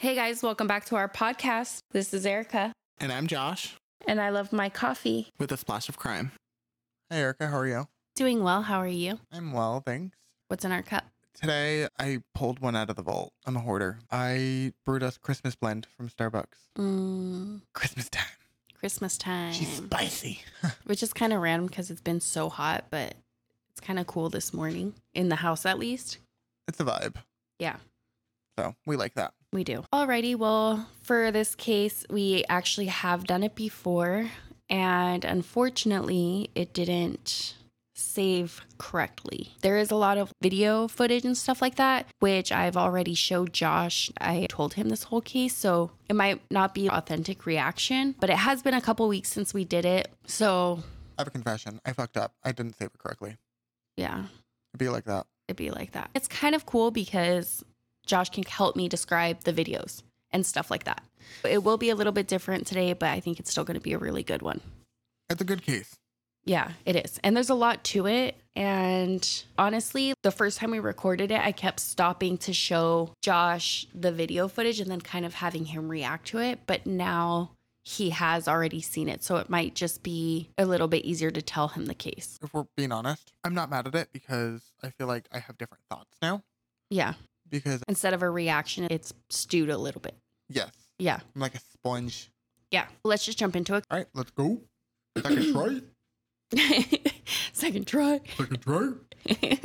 Hey guys, welcome back to our podcast. This is Erica, And I'm Josh and I love my coffee. with a splash of crime. Hey, Erica, how are you? Doing well. How are you? I'm well, thanks. What's in our cup? Today, I pulled one out of the vault. I'm a hoarder. I brewed us Christmas blend from Starbucks. Mm, Christmas time. Christmas time, She's spicy. which is kind of random because it's been so hot, but it's kind of cool this morning in the house at least. It's a vibe. Yeah. So we like that. We do. Alrighty, well, for this case, we actually have done it before, and unfortunately, it didn't save correctly. There is a lot of video footage and stuff like that, which I've already showed Josh. I told him this whole case, so it might not be authentic reaction, but it has been a couple weeks since we did it. So, I have a confession. I fucked up. I didn't save it correctly. yeah, It'd be like that. it'd be like that. It's kind of cool because Josh can help me describe the videos and stuff like that. It will be a little bit different today, but I think it's still going to be a really good one. It's a good case. Yeah, it is. And there's a lot to it. And honestly, the first time we recorded it, I kept stopping to show Josh the video footage and then kind of having him react to it. But now he has already seen it. So it might just be a little bit easier to tell him the case. If we're being honest, I'm not mad at it because I feel like I have different thoughts now. Yeah. Because, Instead of a reaction, it's stewed a little bit. yes, Yeah. I'm like a sponge. Yeah. Let's just jump into it. All right, let's go. Second try. Second try. Second try.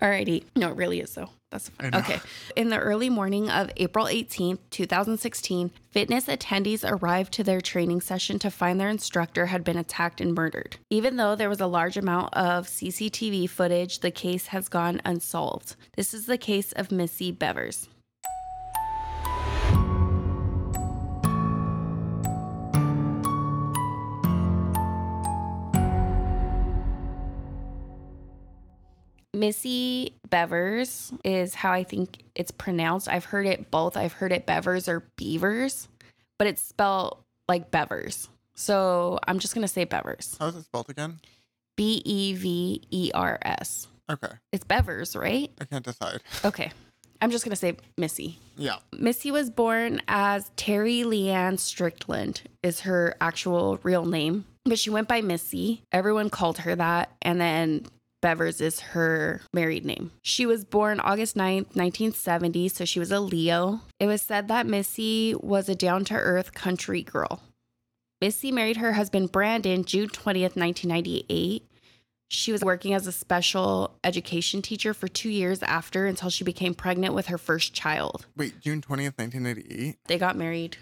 Alrighty. No, it really is though. That's know. okay. In the early morning of April 18th, 2016, fitness attendees arrived to their training session to find their instructor had been attacked and murdered. Even though there was a large amount of CCTV footage, the case has gone unsolved. This is the case of Missy Bevers. Missy Bevers is how I think it's pronounced. I've heard it both. I've heard it Bevers or Beavers, but it's spelled like Bevers. So I'm just going to say Bevers. How's it spelled again? B E V E R S. Okay, It's Bevers, right? I can't decide. Okay. I'm just going to say Missy. Yeah. Missy was born as Terry Leanne Strickland, is her actual real name, but she went by Missy. Everyone called her that. And then Bevers is her married name. She was born August 9th, 1970, so she was a Leo. It was said that Missy was a down to earth country girl. Missy married her husband Brandon June 20th, 1998. She was working as a special education teacher for two years after until she became pregnant with her first child. Wait, June 20th, 1998? They got married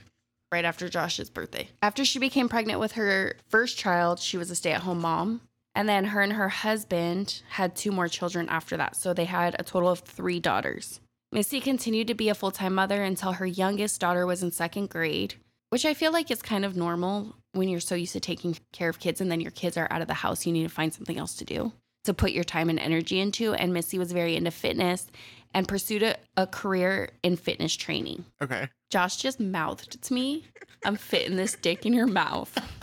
right after Josh's birthday. After she became pregnant with her first child, she was a stay at home mom. And then her and her husband had two more children after that. So they had a total of three daughters. Missy continued to be a full time mother until her youngest daughter was in second grade, which I feel like is kind of normal when you're so used to taking care of kids and then your kids are out of the house. You need to find something else to do to put your time and energy into. And Missy was very into fitness and pursued a, a career in fitness training. Okay. Josh just mouthed to me, I'm fitting this dick in your mouth.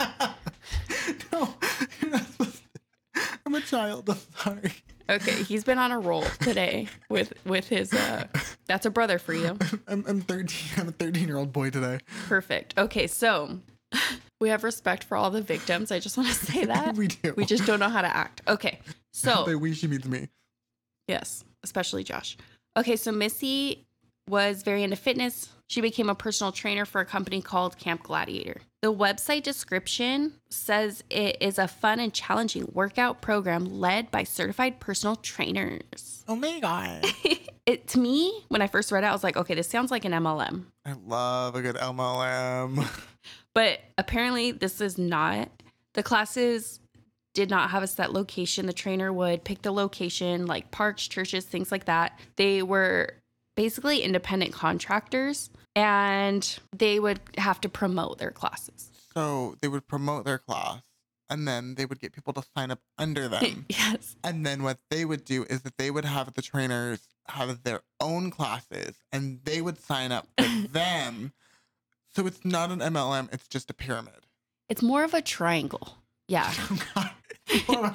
no, you're not supposed to. I'm a child. I'm sorry. Okay, he's been on a roll today with with his uh that's a brother for you. I'm, I'm 13. I'm a 13 year old boy today. Perfect. Okay, so we have respect for all the victims. I just want to say that. we do. We just don't know how to act. Okay. So They we, she means me. Yes, especially Josh. Okay, so Missy was very into fitness. She became a personal trainer for a company called Camp Gladiator. The website description says it is a fun and challenging workout program led by certified personal trainers. Oh my god. It to me, when I first read it, I was like, okay, this sounds like an MLM. I love a good MLM. But apparently, this is not. The classes did not have a set location. The trainer would pick the location, like parks, churches, things like that. They were basically independent contractors and they would have to promote their classes. So they would promote their class and then they would get people to sign up under them. yes. and then what they would do is that they would have the trainers have their own classes and they would sign up for them. So it's not an MLM, it's just a pyramid. It's more of a triangle. Yeah. Oh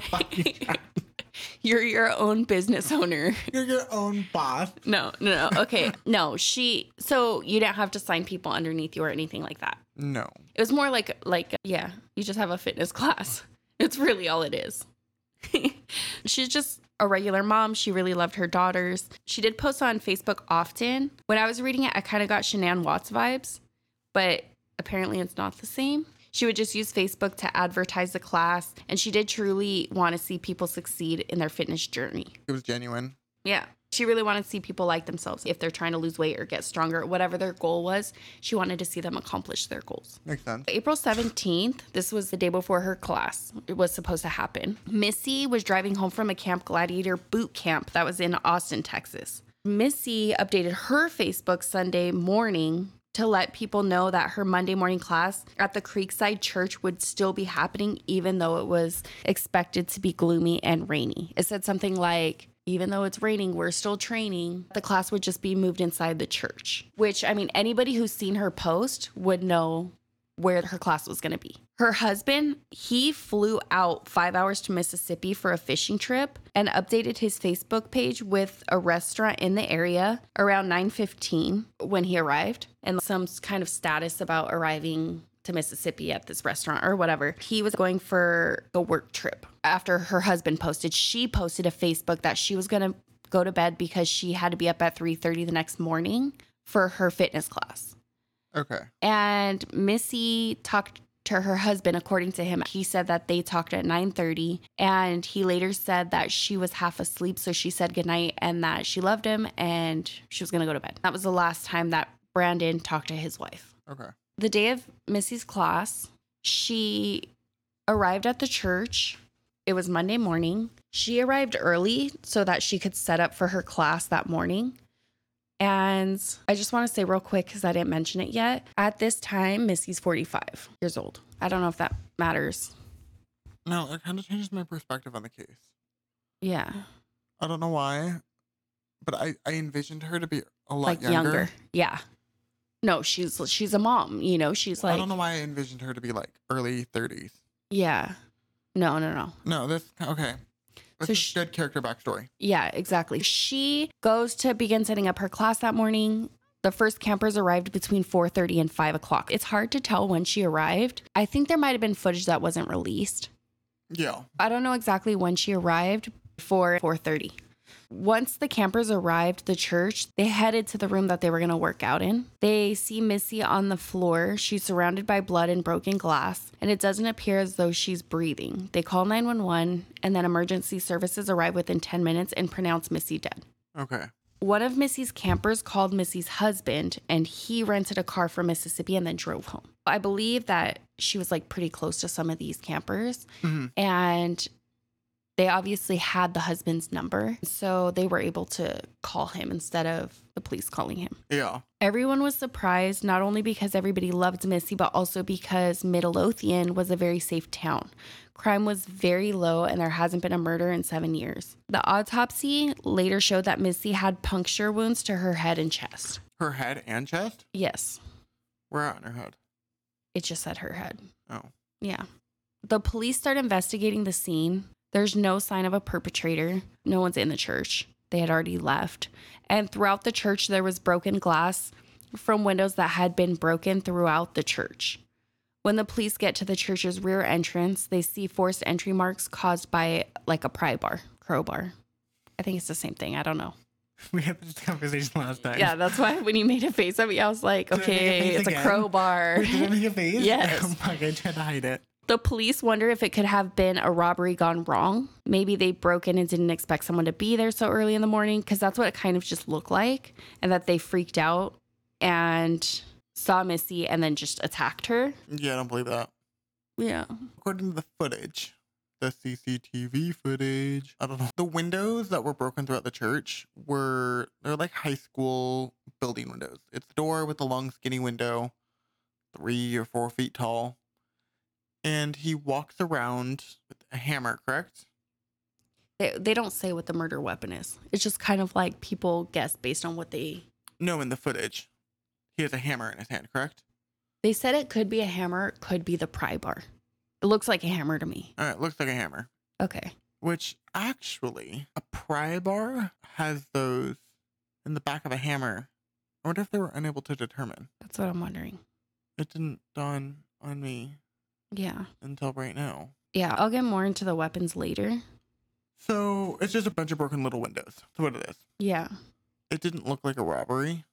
God. What a fucking You're your own business owner. You're your own boss. No, no, no. Okay. No, she so you didn't have to sign people underneath you or anything like that. No. It was more like like yeah, you just have a fitness class. It's really all it is. She's just a regular mom. She really loved her daughters. She did post on Facebook often. When I was reading it, I kind of got Shanann Watts vibes, but apparently it's not the same. She would just use Facebook to advertise the class, and she did truly want to see people succeed in their fitness journey. It was genuine. Yeah. She really wanted to see people like themselves. If they're trying to lose weight or get stronger, whatever their goal was, she wanted to see them accomplish their goals. Makes sense. April 17th, this was the day before her class. It was supposed to happen. Missy was driving home from a Camp Gladiator boot camp that was in Austin, Texas. Missy updated her Facebook Sunday morning to let people know that her Monday morning class at the Creekside Church would still be happening, even though it was expected to be gloomy and rainy. It said something like, even though it's raining, we're still training. The class would just be moved inside the church, which I mean, anybody who's seen her post would know where her class was going to be. Her husband, he flew out five hours to Mississippi for a fishing trip and updated his Facebook page with a restaurant in the area around 9:15 when he arrived and some kind of status about arriving to Mississippi at this restaurant or whatever. He was going for a work trip. After her husband posted, she posted a Facebook that she was going to go to bed because she had to be up at 3:30 the next morning for her fitness class. Okay. And Missy talked to her husband according to him he said that they talked at 9:30 and he later said that she was half asleep so she said goodnight and that she loved him and she was going to go to bed. That was the last time that Brandon talked to his wife. Okay. The day of Missy's class, she arrived at the church. It was Monday morning. She arrived early so that she could set up for her class that morning. And I just want to say real quick because I didn't mention it yet. At this time, Missy's 45 years old. I don't know if that matters. No, it kind of changes my perspective on the case. Yeah. I don't know why, but I, I envisioned her to be a lot Like younger. younger. Yeah. No, she's she's a mom, you know, she's I like I don't know why I envisioned her to be like early 30s. Yeah. No, no, no. No, this okay. This So is sh- good character backstory. Yeah, exactly. She goes to begin setting up her class that morning. The first campers arrived between 4:30 and 5 o'clock. It's hard to tell when she arrived. I think there might have been footage that wasn't released. Yeah. I don't know exactly when she arrived before 4:30. Once the campers arrived the church, they headed to the room that they were going to work out in. They see Missy on the floor. She's surrounded by blood and broken glass, and it doesn't appear as though she's breathing. They call 911, and then emergency services arrive within 10 minutes and pronounce Missy dead. Okay. One of Missy's campers called Missy's husband, and he rented a car from Mississippi and then drove home. I believe that she was like pretty close to some of these campers, Mhm. and they obviously had the husband's number. So they were able to call him instead of the police calling him. Yeah. Everyone was surprised, not only because everybody loved Missy, but also because Midlothian was a very safe town. Crime was very low, and there hasn't been a murder in seven years. The autopsy later showed that Missy had puncture wounds to her head and chest. Her head and chest? Yes, Where in her head? it just said her head. Oh. Yeah. The police start investigating the scene. There's no sign of a perpetrator. No one's in the church. They had already left. And throughout the church, there was broken glass from windows that had been broken throughout the church. When the police get to the church's rear entrance, they see forced entry marks caused by like a pry bar, crowbar. I think it's the same thing. I don't know. We had this conversation last time. Yeah, that's why when you made a face at me, I was like, okay, it's a crowbar. Did I make a face? Yes. Oh my god, I tried to hide it. The police wonder if it could have been a robbery gone wrong. Maybe they broke in and didn't expect someone to be there so early in the morning because that's what it kind of just looked like. And that they freaked out and saw Missy and then just attacked her. Yeah, I don't believe that. Yeah. According to the footage, the CCTV footage, I don't know. The windows that were broken throughout the church were they're like high school building windows. It's a door with a long skinny window, three or four feet tall. And he walks around with a hammer, correct? They, they don't say what the murder weapon is. It's just kind of like people guess based on what they. No, in the footage. He has a hammer in his hand, correct? They said it could be a hammer, it could be the pry bar. It looks like a hammer to me. All right, looks like a hammer. Okay. Which actually, a pry bar has those in the back of a hammer. I wonder if they were unable to determine. That's what I'm wondering. It didn't dawn on me Yeah. until right now. Yeah, I'll get more into the weapons later. So it's just a bunch of broken little windows. That's what it is. Yeah. It didn't look like a robbery.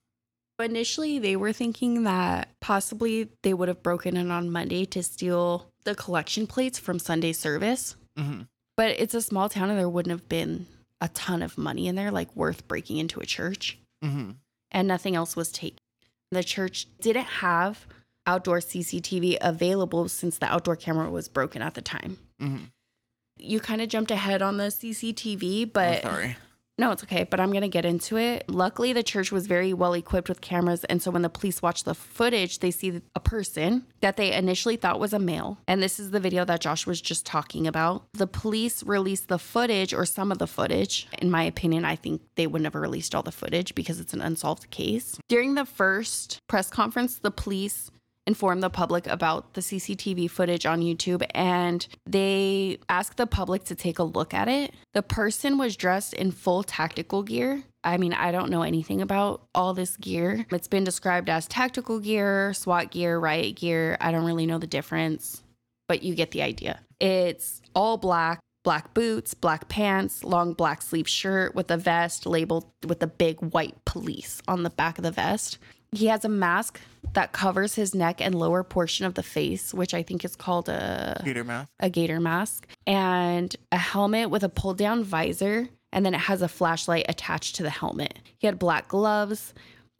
But initially, they were thinking that possibly they would have broken in on Monday to steal the collection plates from Sunday service. Mm-hmm. But it's a small town and there wouldn't have been a ton of money in there, like worth breaking into a church. Mm-hmm. And nothing else was taken. The church didn't have outdoor CCTV available since the outdoor camera was broken at the time. Mm-hmm. You kind of jumped ahead on the CCTV, Oh, but sorry. No, it's okay, but I'm going to get into it. Luckily, the church was very well equipped with cameras. And so when the police watch the footage, they see a person that they initially thought was a male. And this is the video that Josh was just talking about. The police released the footage or some of the footage. In my opinion, I think they would never released all the footage because it's an unsolved case. During the first press conference, the police inform the public about the CCTV footage on YouTube and they asked the public to take a look at it. The person was dressed in full tactical gear. I mean, I don't know anything about all this gear. It's been described as tactical gear, SWAT gear, riot gear. I don't really know the difference, but you get the idea. It's all black. Black boots, black pants, long black sleeve shirt with a vest labeled with the big white police on the back of the vest. He has a mask that covers his neck and lower portion of the face, which I think is called a gaiter mask. a gaiter mask, and a helmet with a pull down visor, and then it has a flashlight attached to the helmet. He had black gloves,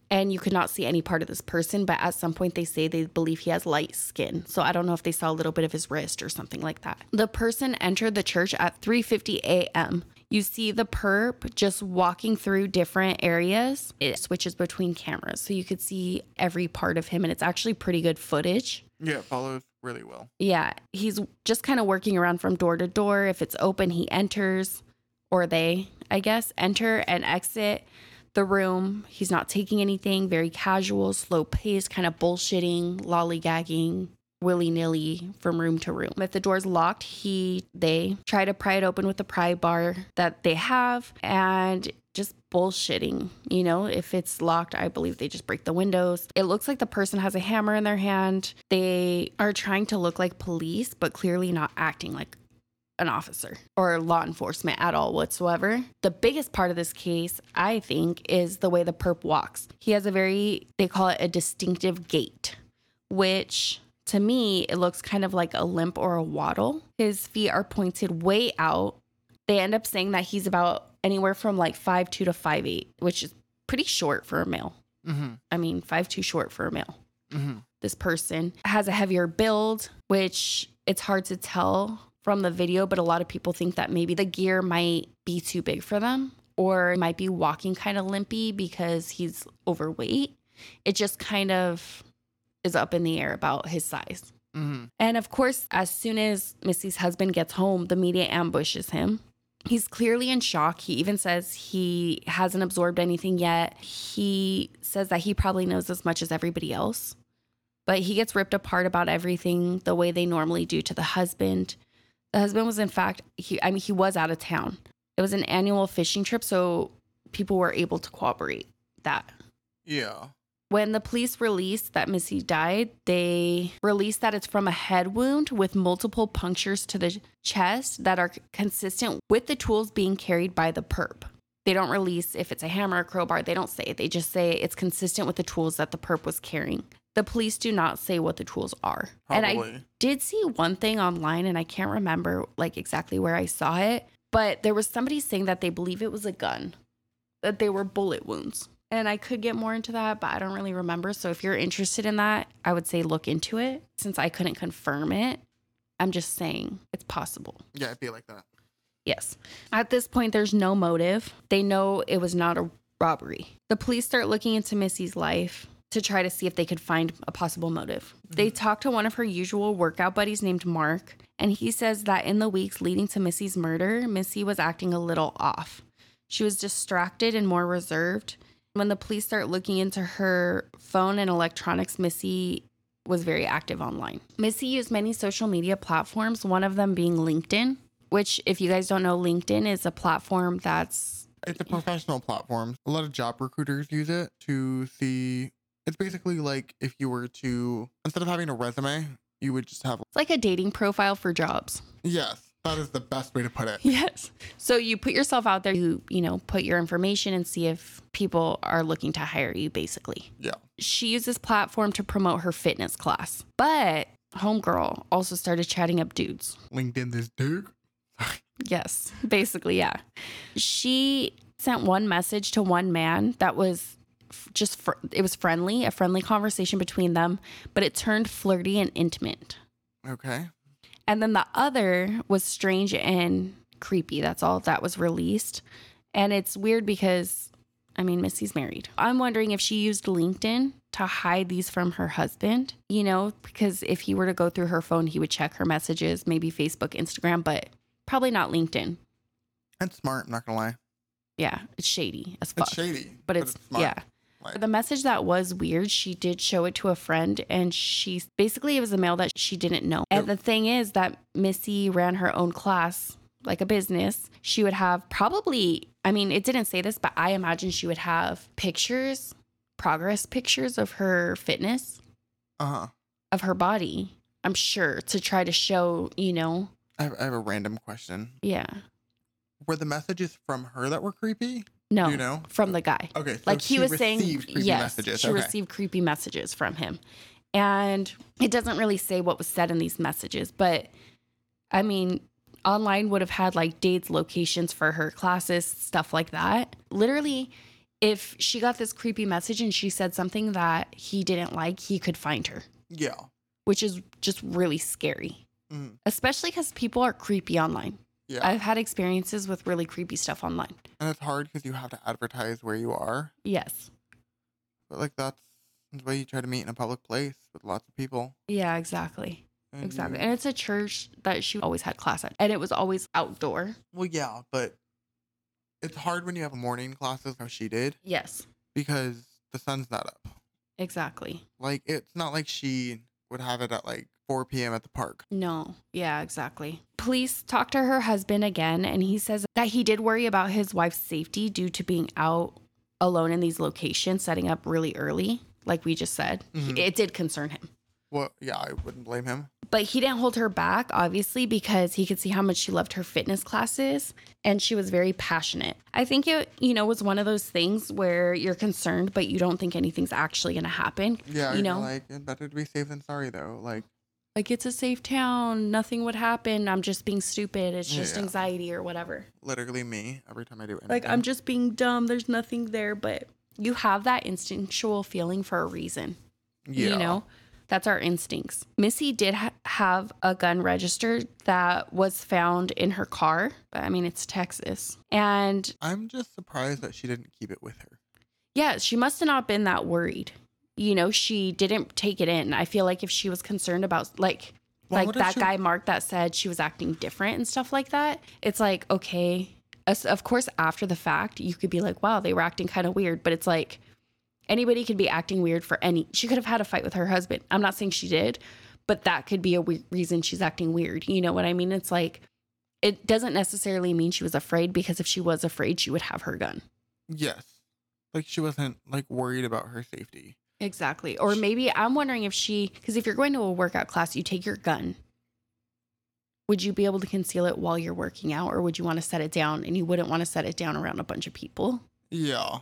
and you could not see any part of this person, but at some point they say they believe he has light skin. So I don't know if they saw a little bit of his wrist or something like that. The person entered the church at 3:50 a.m. You see the perp just walking through different areas. It switches between cameras, so you could see every part of him, and it's actually pretty good footage. Yeah, it follows really well. Yeah, he's just kind of working around from door to door. If it's open, he enters, or they, I guess, enter and exit the room. He's not taking anything, very casual, slow paced, kind of bullshitting, lollygagging, willy nilly from room to room. If the door's locked, he, they try to pry it open with the pry bar that they have and just bullshitting. You know, if it's locked, I believe they just break the windows. It looks like the person has a hammer in their hand. They are trying to look like police, but clearly not acting like an officer or law enforcement at all whatsoever. The biggest part of this case, I think, is the way the perp walks. He has a very, they call it a distinctive gait, which to me, it looks kind of like a limp or a waddle. His feet are pointed way out. They end up saying that he's about anywhere from like five two to five eight, which is pretty short for a male. Mm-hmm. I mean, five too short for a male Mm-hmm. this person has a heavier build, which it's hard to tell from the video, but a lot of people think that maybe the gear might be too big for them or might be walking kind of limpy because he's overweight. It just kind of is up in the air about his size. Mm-hmm. And of course, as soon as Missy's husband gets home, the media ambushes him. He's clearly in shock. He even says he hasn't absorbed anything yet. He says that he probably knows as much as everybody else. But he gets ripped apart about everything the way they normally do to the husband. The husband was, in fact, he, I mean, he was out of town. It was an annual fishing trip, so people were able to cooperate that. Yeah. When the police released that Missy died, they released that it's from a head wound with multiple punctures to the chest that are consistent with the tools being carried by the perp. They don't release if it's a hammer or crowbar. They don't say it. They just say it's consistent with the tools that the perp was carrying. The police do not say what the tools are. Oh, and I did see one thing online and I can't remember like exactly where I saw it, but there was somebody saying that they believe it was a gun, that they were bullet wounds. And I could get more into that, but I don't really remember. So if you're interested in that, I would say look into it. Since I couldn't confirm it, I'm just saying it's possible. yeah, it'd be like that. Yes. At this point, there's no motive. They know it was not a robbery. The police start looking into Missy's life to try to see if they could find a possible motive. Mm-hmm. They talk to one of her usual workout buddies named Mark, and he says that in the weeks leading to Missy's murder, Missy was acting a little off. She was distracted and more reserved. When the police start looking into her phone and electronics, Missy was very active online. Missy used many social media platforms, one of them being LinkedIn which, if you guys don't know, LinkedIn is a platform that's It's a professional platform. A lot of job recruiters use it to see. It's basically like if you were to, instead of having a resume, you would just have, it's like a dating profile for jobs. yes, that is the best way to put it. Yes. So you put yourself out there, you, you know, put your information and see if people are looking to hire you, basically. Yeah. She used this platform to promote her fitness class. But Homegirl also started chatting up dudes. LinkedIn this dude. Yes, basically, yeah. She sent one message to one man that was just fr- it was friendly, a friendly conversation between them, but it turned flirty and intimate. Okay. And then the other was strange and creepy. That's all that was released. And it's weird because I mean, Missy's married. I'm wondering if she used LinkedIn to hide these from her husband, you know, because if he were to go through her phone, he would check her messages, maybe Facebook, Instagram, but probably not LinkedIn. That's smart, I'm not gonna lie. Yeah, it's shady as fuck. It's shady. but it's, smart. yeah. Like, The message that was weird, she did show it to a friend, and she basically it was a male that she didn't know. And the thing is that Missy ran her own class like a business. She would have probably, I mean, it didn't say this, but I imagine she would have pictures, progress pictures of her fitness, uh-huh. of her body. I'm sure to try to show, you know, I have, I have a random question. yeah. Were the messages from her that were creepy? No, you know? from the guy. Okay. So like he was saying yes messages. she okay. received creepy messages from him and it doesn't really say what was said in these messages but i mean online would have had like dates locations for her classes stuff like that literally if she got this creepy message and she said something that he didn't like he could find her yeah. which is just really scary Mhm. especially because people are creepy online Yeah. i've had experiences with really creepy stuff online and it's hard because you have to advertise where you are. yes But like that's the way you try to meet in a public place with lots of people. yeah exactly and Exactly. you- And it's a church that she always had class at. And it was always outdoor. well, yeah, but it's hard when you have morning classes, how she did, Yes. because the sun's not up. Exactly. Like it's not like she would have it at like 4 p.m. at the park. No. Yeah, exactly. Police talked to her husband again, and he says that he did worry about his wife's safety due to being out alone in these locations, setting up really early, like we just said. Mhm. It did concern him. Well, yeah, I wouldn't blame him. But he didn't hold her back, obviously, because he could see how much she loved her fitness classes and she was very passionate. I think it, you know, was one of those things where you're concerned, but you don't think anything's actually going to happen. Yeah, You know? like better to be safe than sorry though. Like Like, it's a safe town. Nothing would happen. I'm just being stupid. It's just Yeah. anxiety or whatever. literally me every time I do anything. Like, I'm just being dumb. There's nothing there. But you have that instinctual feeling for a reason. yeah. You know, that's our instincts. Missy did ha- have a gun registered that was found in her car. But I mean, it's Texas. And I'm just surprised that she didn't keep it with her. yeah, she must have not been that worried. You know, she didn't take it in. I feel like if she was concerned about, like, Well, like that she- guy Mark that said she was acting different and stuff like that, it's like, okay. Of course, after the fact, you could be like, wow, they were acting kind of weird. But it's like, anybody could be acting weird for any. She could have had a fight with her husband. I'm not saying she did, but that could be a we- reason she's acting weird. You know what I mean? It's like, it doesn't necessarily mean she was afraid because if she was afraid, she would have her gun. Yes. Like she wasn't like worried about her safety. Exactly. Or maybe I'm wondering if she, because if you're going to a workout class, you take your gun. Would you be able to conceal it while you're working out, or would you want to set it down and you wouldn't want to set it down around a bunch of people? Yeah.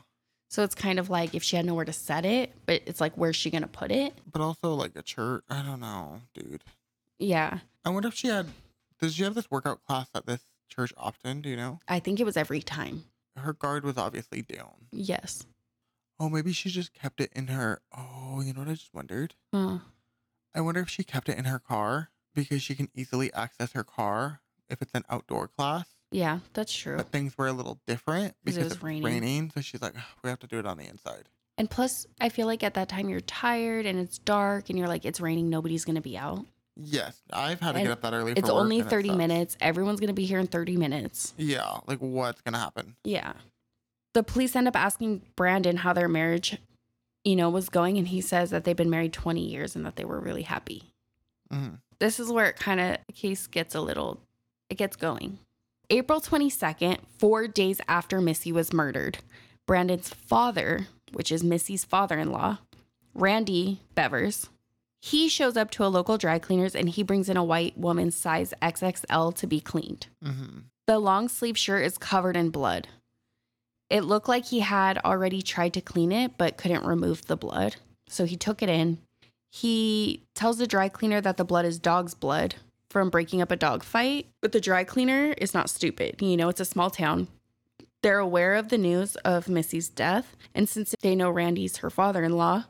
So it's kind of like if she had nowhere to set it, but it's like, where's she going to put it? But also like a church. I don't know, dude. Yeah. I wonder if she had does she have this workout class at this church often? Do you know? I think it was every time. Her guard was obviously down. Yes. Oh, maybe she just kept it in her oh, you know what I just wondered? Huh. I wonder if she kept it in her car because she can easily access her car if it's an outdoor class. Yeah, that's true. But things were a little different 'Cause it because was raining. raining. So she's like, we have to do it on the inside. And plus, I feel like at that time you're tired and it's dark and you're like, it's raining, nobody's going to be out. Yes, I've had to And get up that early. It's work only and it 30 sucks. minutes. Everyone's going to be here in 30 minutes. Yeah, like what's gonna happen? Yeah. The police end up asking Brandon how their marriage, you know, was going. And he says that they've been married 20 years and that they were really happy. hmm This is where it kind of, the case gets a little, it gets going. April 22nd, four days after Missy was murdered, Brandon's father, which is Missy's father in law, Randy Bevers, he shows up to a local dry cleaners and he brings in a white woman's size XXL to be cleaned. Mm-hmm. The long sleeve shirt is covered in blood. It looked like he had already tried to clean it but couldn't remove the blood. So he took it in. He tells the dry cleaner that the blood is dog's blood from breaking up a dog fight. But the dry cleaner is not stupid. You know, it's a small town. They're aware of the news of Missy's death. And since they know Randy's her father in law,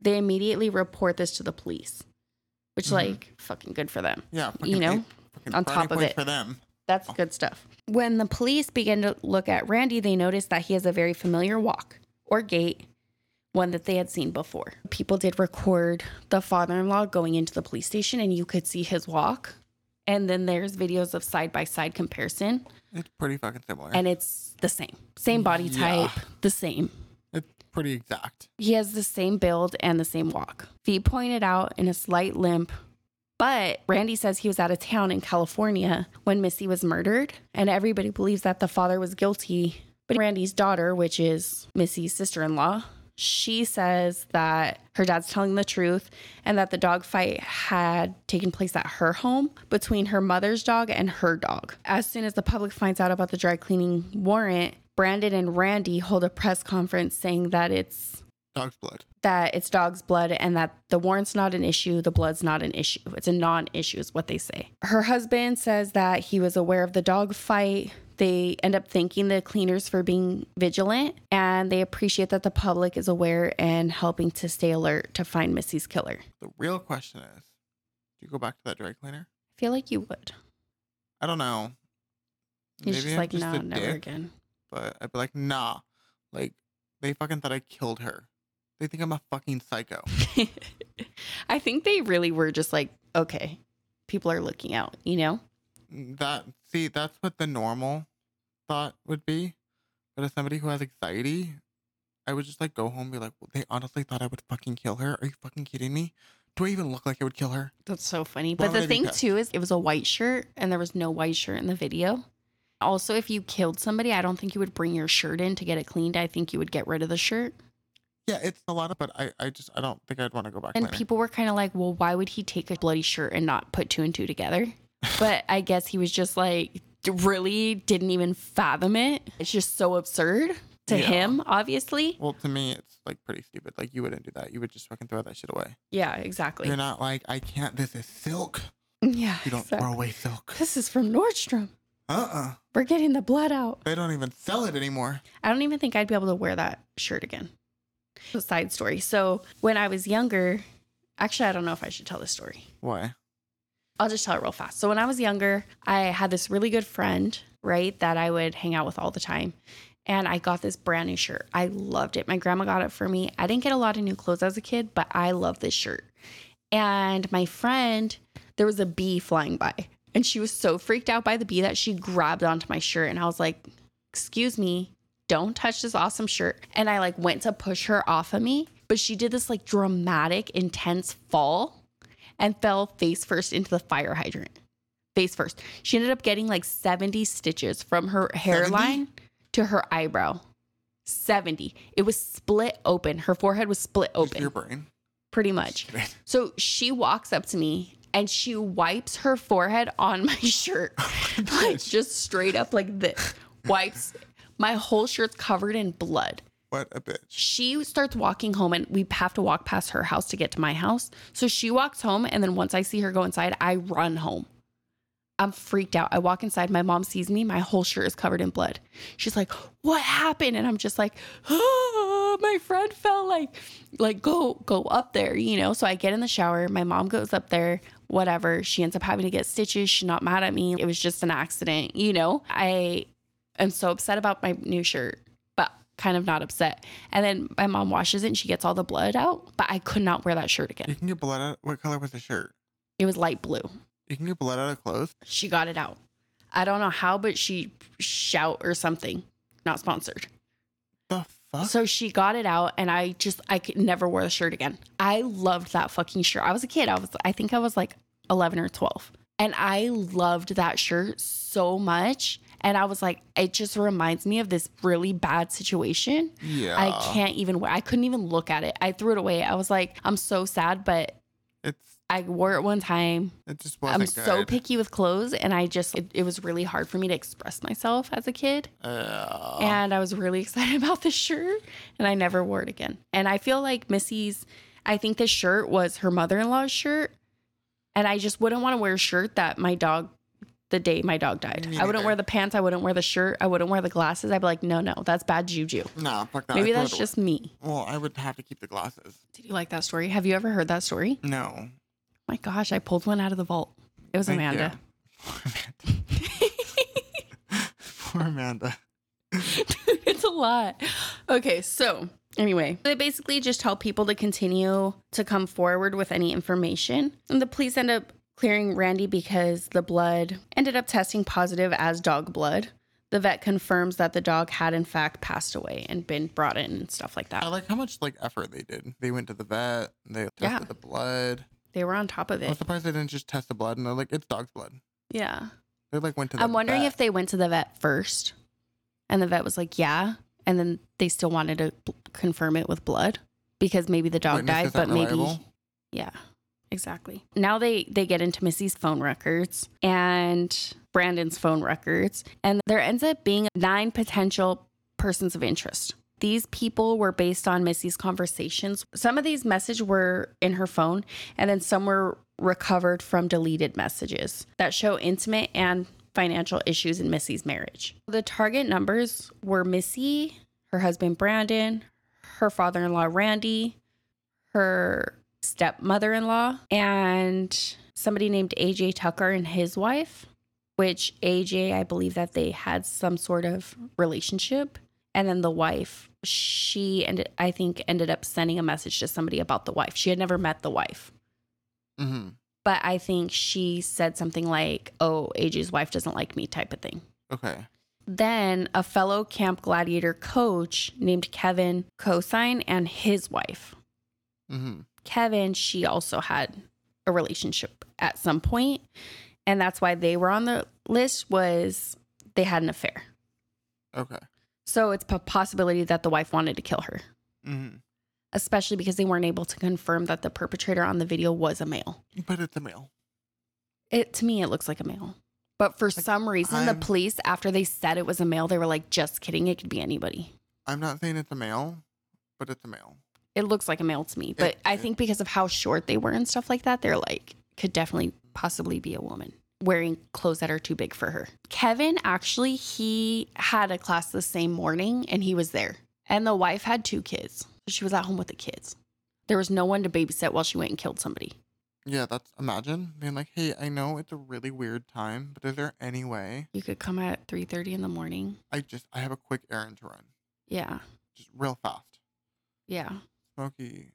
they immediately report this to the police, which, Mhm. like, fucking good for them. Yeah. You know, on top of it. for them. That's oh. good stuff. When the police begin to look at Randy, they notice that he has a very familiar walk or gait, one that they had seen before. People did record the father in law going into the police station, and you could see his walk. And then there's videos of side by side comparison, It's pretty fucking similar. and it's the same. Same body Yeah. type, the same. it's pretty exact. He has the same build and the same walk. Feet pointed out in a slight limp. But Randy says he was out of town in California when Missy was murdered, and everybody believes that the father was guilty. But Randy's daughter, which is Missy's sister in law, she says that her dad's telling the truth and that the dog fight had taken place at her home between her mother's dog and her dog. As soon as the public finds out about the dry cleaning warrant, Brandon and Randy hold a press conference saying that it's Dog's blood. that it's dog's blood and that the warrant's not an issue, the blood's not an issue. It's a non issue, is what they say. Her husband says that he was aware of the dog fight. They end up thanking the cleaners for being vigilant and they appreciate that the public is aware and helping to stay alert to find Missy's killer. The real question is, do you go back to that dry cleaner? I feel like you would. I don't know. He's just I'm like, no, a never dick, again. But I'd be like, nah. Like, they fucking thought I killed her. They think I'm a fucking psycho. I think they really were just like, okay, people are looking out, you know? That see, that's what the normal thought would be. But as somebody who has anxiety, I would just like go home and be like, well, they honestly thought I would fucking kill her. Are you fucking kidding me? Do I even look like I would kill her? That's so funny. Why But the thing too is it was a white shirt and there was no white shirt in the video. Also, if you killed somebody, I don't think you would bring your shirt in to get it cleaned. I think you would get rid of the shirt. Yeah, it's a lot of, but I, I just, I don't think I'd want to go back. And later. people were kind of like, well, why would he take a bloody shirt and not put two and two together? But I guess he was just like, really didn't even fathom it. It's just so absurd to Yeah. him, obviously. well, to me, it's like pretty stupid. Like you wouldn't do that. You would just fucking throw that shit away. Yeah, exactly. You're not like, I can't. This is silk. yeah. You don't exactly. throw away silk. This is from Nordstrom. Uh uh We're getting the blood out. They don't even sell it anymore. I don't even think I'd be able to wear that shirt again. Side story. So when I was younger, actually, I don't know if I should tell this story. Why? I'll just tell it real fast. So when I was younger, I had this really good friend, right, that I would hang out with all the time. And I got this brand new shirt. I loved it. My grandma got it for me. I didn't get a lot of new clothes as a kid, but I love this shirt. And my friend, there was a bee flying by, and she was so freaked out by the bee that she grabbed onto my shirt. And I was like, Excuse me, don't touch this awesome shirt. And I like went to push her off of me, but she did this like dramatic, intense fall and fell face first into the fire hydrant. Face first. She ended up getting like 70 stitches from her hairline to her eyebrow. 70. It was split open. Her forehead was split Just your open, brain. pretty much. So she walks up to me and she wipes her forehead on my shirt, oh like just straight up like this. Wipes. My whole shirt's covered in blood What a bitch. she starts walking home and we have to walk past her house to get to my house. So she walks home and then once I see her go inside, I run home. I'm freaked out. I walk inside, my mom sees me, my whole shirt is covered in blood. She's like, "What happened?" And I'm just like, "Oh, my friend fell like like go go up there, you know." So I get in the shower, my mom goes up there, whatever. She ends up having to get stitches. She's not mad at me. It was just an accident, you know. I am so upset about my new shirt but kind of not upset. And then my mom washes it and she gets all the blood out, but I could not wear that shirt again. You again. can get blood out. What color was the shirt? It was light blue. You can get blood out of clothes. She got it out. I don't know how, but she shout or something. Not sponsored. The fuck? So she got it out and I just I could never wear the shirt again. I loved that fucking shirt. I was a kid. I was I think I was like 11 or 12. And I loved that shirt so much. And I was like, it just reminds me of this really bad situation. Yeah. I can't even wear I couldn't even look at it. I threw it away. I was like, I'm so sad, but It's I wore it one time. it just wasn't I'm so good. picky with clothes and I just it, it was really hard for me to express myself as a kid. Uh, And I was really excited about this shirt and I never wore it again. And I feel like Missy's I think this shirt was her mother-in-law's shirt. And I just wouldn't want to wear a shirt that my dog the day my dog died. I wouldn't wear the pants, I wouldn't wear the shirt, I wouldn't wear the glasses. I'd be like, "No, no, that's bad juju." nah, fuck that. Maybe I that's just me. Well, I would have to keep the glasses. Did you like that story? Have you ever heard that story? No. My gosh, I pulled one out of the vault. It was Thank Amanda. Poor Amanda. it's a lot. Okay, so anyway, they basically just tell people to continue to come forward with any information. And the police end up clearing Randy because the blood ended up testing positive as dog blood. The vet confirms that the dog had in fact passed away and been brought in and stuff like that. I like how much like effort they did. They went to the vet. They tested Yeah. the blood. They were on top of it. I'm surprised they didn't just test the blood and they're like, it's dog's blood. Yeah. They like went to. The I'm wondering vet. if they went to the vet first and the vet was like, yeah. And then they still wanted to b- confirm it with blood because maybe the dog died, but aren't maybe. Yeah, exactly. Now they they get into Missy's phone records and Brandon's phone records, and there ends up being nine potential persons of interest. These people were based on Missy's conversations. Some of these messages were in her phone, and then some were recovered from deleted messages that show intimate and financial issues in Missy's marriage. The target numbers were Missy, her husband Brandon, her father in law Randy, her stepmother in law, and somebody named AJ Tucker and his wife, which AJ, I believe that they had some sort of relationship. And then the wife, she ended, I think, ended up sending a message to somebody about the wife. She had never met the wife. Mm-hmm. But I think she said something like, oh, AJ's wife doesn't like me, type of thing. Okay. Then a fellow Camp Gladiator coach named Kevin Cosine and his wife. Mm-hmm. Kevin, she also had a relationship at some point, and that's why they were on the list was they had an affair. Okay. So it's a possibility that the wife wanted to kill her, Mm-hmm. especially because they weren't able to confirm that the perpetrator on the video was a male. But it's a male. It to me it looks like a male. But for Like, some reason the I'm- police after they said it was a male, they were like just kidding, it could be anybody. I'm not saying it's a male, but it's a male. It looks like a male to me, but I think because of how short they were and stuff like that, they're like could definitely possibly be a woman wearing clothes that are too big for her. Kevin actually he had a class the same morning and he was there. And the wife had two kids. So she was at home with the kids. There was no one to babysit while she went and killed somebody. Yeah, that's imagine being like, hey, I know it's a really weird time, but is there any way You could come at 3:30 in the morning. I just I have a quick errand to run, Yeah. just real fast. Yeah. Smokey,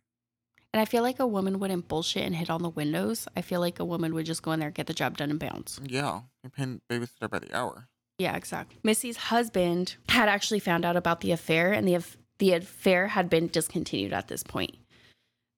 And I feel like a woman wouldn't bullshit and hit on the windows. I feel like a woman would just go in there, get the job done, and bounce. yeah, you're paying babysitter by the hour. Yeah, exactly. Missy's husband had actually found out about the affair, and the the affair had been discontinued at this point.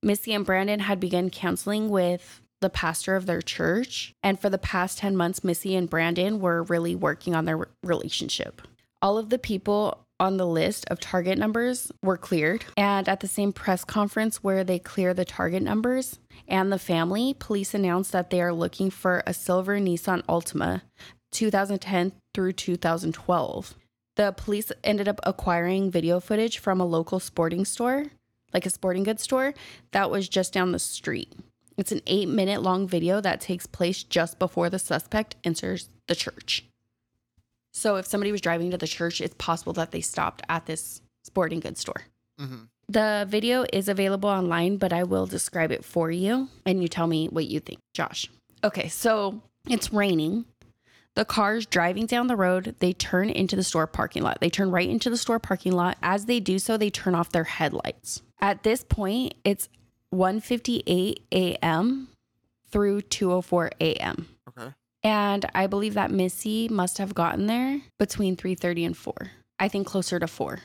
Missy and Brandon had begun counseling with the pastor of their church, and for the past 10 months, Missy and Brandon were really working on their re- relationship. All of the people on the list of target numbers were cleared, and at the same press conference where they clear the target numbers and the family, police announced that they are looking for a silver Nissan Altima 2010 through 2012. The police ended up acquiring video footage from a local sporting store, like a sporting goods store, that was just down the street. It's an eight minute long video that takes place just before the suspect enters the church. So if somebody was driving to the church, it's possible that they stopped at this sporting goods store. Mm-hmm. The video is available online, but I will describe it for you and you tell me what you think, Josh. Okay, so it's raining. The cars driving down the road, they turn into the store parking lot. They turn right into the store parking lot. As they do so, they turn off their headlights. At this point, it's 1:58 a.m. through 2:04 a.m. And I believe that Missy must have gotten there between 3:30 and 4. I think closer to 4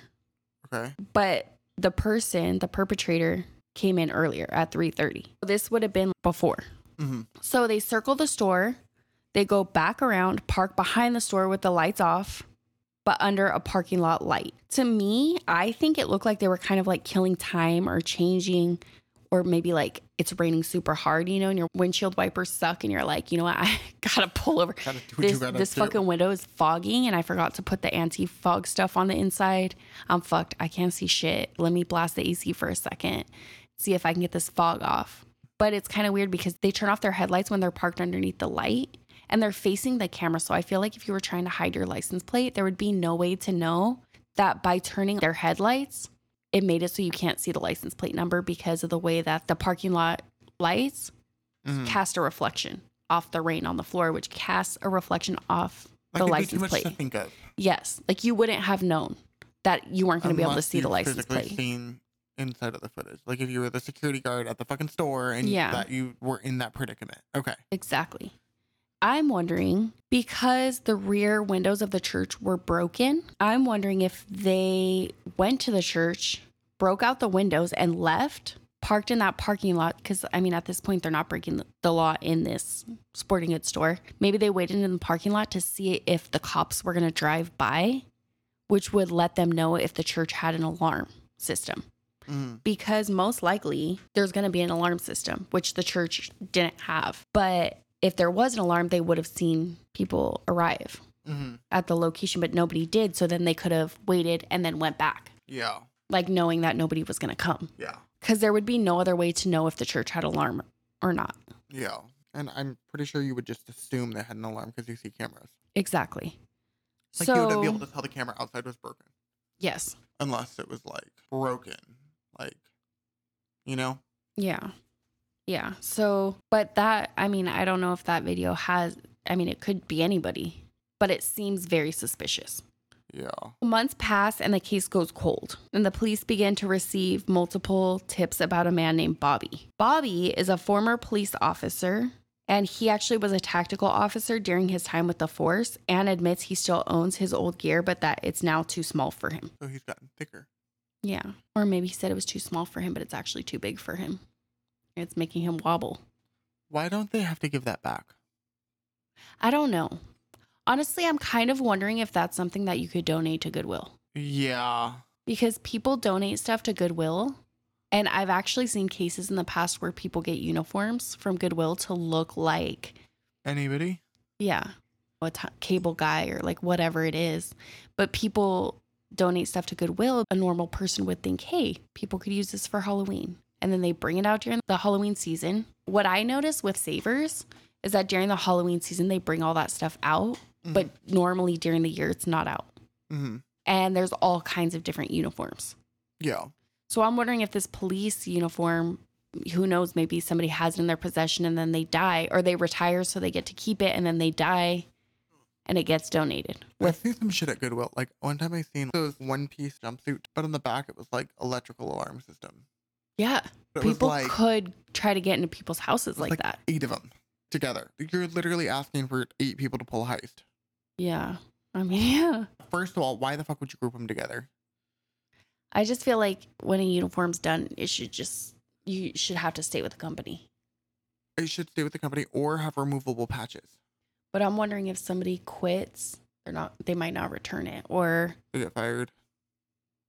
Okay. but the person the perpetrator came in earlier at 3.30 this would have been before Mm-hmm. so they circle the store They go back around, park behind the store with the lights off, but under a parking lot light. To me, I think it looked like they were kind of like killing time or changing, or maybe like it's raining super hard, you know, and your windshield wipers suck, and you're like, you know what, I gotta pull over. Gotta do what you This this fucking window is fogging, and I forgot to put the anti fog stuff on the inside. I'm fucked. I can't see shit. Let me blast the AC for a second, see if I can get this fog off. But it's kind of weird because they turn off their headlights when they're parked underneath the light and they're facing the camera. So I feel like if you were trying to hide your license plate, there would be no way to know that by turning their headlights, it made it so you can't see the license plate number because of the way that the parking lot lights Mhm. cast a reflection off the rain on the floor, which casts a reflection off Like, the license plate. to think of. Yes, like you wouldn't have known that you weren't going to be able to see the license plate. Seen inside of the footage, like if you were the security guard at the fucking store and Yeah. that you were in that predicament. Okay. Exactly. I'm wondering because the rear windows of the church were broken, I'm wondering if they went to the church, broke out the windows, and left, parked in that parking lot. Because, I mean, at this point, they're not breaking the- law in this sporting goods store. Maybe they waited in the parking lot to see if the cops were going to drive by, which would let them know if the church had an alarm system Mhm. because most likely there's going to be an alarm system, which the church didn't have. But if there was an alarm, they would have seen people arrive Mhm. at the location, but nobody did. So then they could have waited and then went back, Yeah. Like knowing that nobody was going to come. Yeah. Because there would be no other way to know if the church had alarm or not. Yeah. And I'm pretty sure you would just assume they had an alarm because you see cameras. Exactly. Like so, you wouldn't be able to tell the camera outside was broken yes. unless it was like broken. Like, you know? Yeah. Yeah. So, but that, I mean, I don't know if that video has, I mean, it could be anybody, but it seems very suspicious. Yeah. Months pass and the case goes cold, and the police begin to receive multiple tips about a man named Bobby. Bobby is a former police officer, and he actually was a tactical officer during his time with the force and admits he still owns his old gear, but that it's now too small for him. So he's gotten thicker. Yeah. Or maybe he said it was too small for him, but it's actually too big for him. It's making him wobble. Why don't they have to give that back? I don't know. Honestly, I'm kind of wondering if that's something that you could donate to Goodwill. Yeah. because people donate stuff to Goodwill. And I've actually seen cases in the past where people get uniforms from Goodwill to look like, Anybody? yeah, a t- cable guy or like whatever it is. But people donate stuff to Goodwill. A normal person would think, hey, people could use this for Halloween. And then they bring it out during the Halloween season. What I notice with Savers is that during the Halloween season, they bring all that stuff out. But normally during the year, it's not out. hmm And there's all kinds of different uniforms. Yeah. So I'm wondering if this police uniform, who knows, maybe somebody has it in their possession and then they die, or they retire so they get to keep it and then they die and it gets donated. I With see some shit at Goodwill. Like one time I seen those one piece jumpsuit, but on the back it was like electrical alarm system. yeah, people like, could try to get into people's houses like, like that. eight of them together. You're literally asking for eight people to pull a heist. Yeah, I mean, yeah. First of all, why the fuck would you group them together? I just feel like when a uniform's done, it should just you should have to stay with the company. It should stay with the company or have removable patches. But I'm wondering if somebody quits, they're not. They might not return it, or They get fired.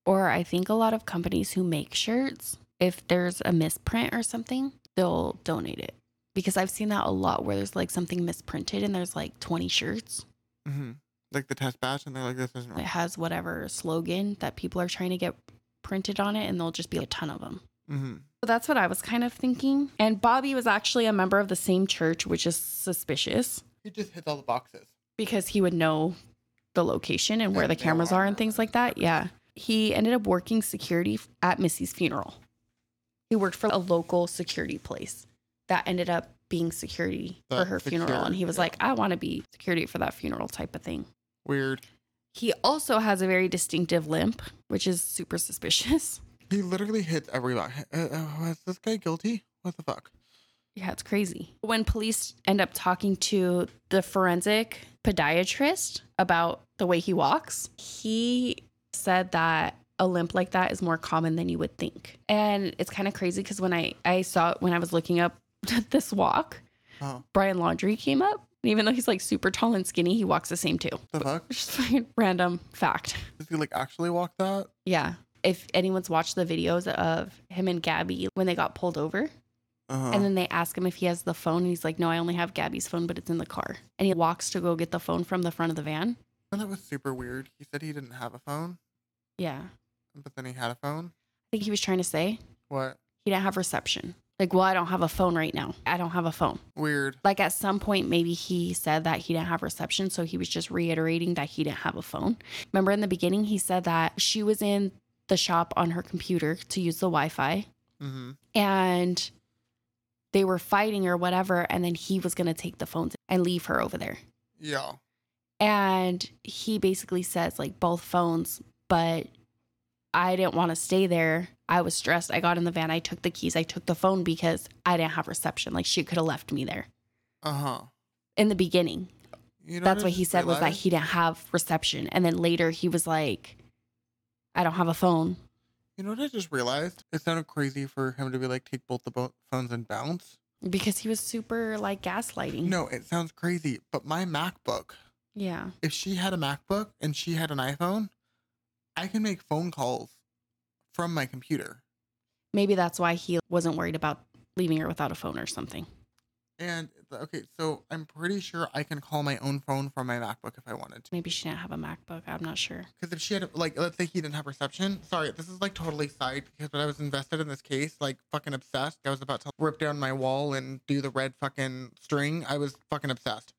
Or I think a lot of companies who make shirts, if there's a misprint or something, they'll donate it. Because I've seen that a lot where there's like something misprinted and there's like 20 shirts. Hmm Like the test batch, and they're like, "This isn't It has whatever slogan that people are trying to get printed on it, and there'll just be a ton of them. hmm So that's what I was kind of thinking. And Bobby was actually a member of the same church, which is suspicious He just hits all the boxes. because he would know the location and where Yeah, the cameras are are and things like that. Yeah. He ended up working security at Missy's funeral. He worked for a local security place that ended up being security for That her funeral. And he was yeah. like, I want to be security for that funeral type of thing. Weird. He also has a very distinctive limp, which is super suspicious. He literally hits every box. Uh, uh, is this guy guilty? What the fuck? Yeah, it's crazy. When police end up talking to the forensic podiatrist about the way he walks, he said that a limp like that is more common than you would think. And it's kind of crazy because when I, I saw it when I was looking up this walk, Oh, Brian Laundrie came up even though he's like super tall and skinny, he walks the same too. The fuck? Just fucking random fact. Does he like actually walk that? Yeah. If anyone's watched the videos of him and Gabby when they got pulled over, Uh-huh. and then they ask him if he has the phone, and he's like, No, I only have Gabby's phone, but it's in the car. And he walks to go get the phone from the front of the van. And that was super weird. He said he didn't have a phone, Yeah. but then he had a phone. I think he was trying to say What? he didn't have reception. Like, well, I don't have a phone right now. I don't have a phone. Weird. Like at some point, maybe he said that he didn't have reception. So he was just reiterating that he didn't have a phone. Remember in the beginning, he said that she was in the shop on her computer to use the Wi Fi Mm-hmm. and they were fighting or whatever. And then he was going to take the phones and leave her over there. Yeah. And he basically says, like, both phones, but I didn't want to stay there. I was stressed. I got in the van. I took the keys. I took the phone because I didn't have reception. Like, she could have left me there Uh-huh. in the beginning. You know That's what he said was that he didn't have reception. And then later he was like, I don't have a phone. You know what I just realized? It sounded crazy for him to be like, take both the phones and bounce. Because he was super like gaslighting. No, it sounds crazy. But my MacBook, Yeah. if she had a MacBook and she had an iPhone, I can make phone calls from my computer. Maybe that's why he wasn't worried about leaving her without a phone or something. And okay, so I'm pretty sure I can call my own phone from my MacBook if I wanted to. Maybe she didn't have a MacBook. I'm not sure. Because if she had, like, let's say he didn't have reception. Sorry, this is like totally side because when I was invested in this case, like fucking obsessed, I was about to rip down my wall and do the red fucking string. I was fucking obsessed.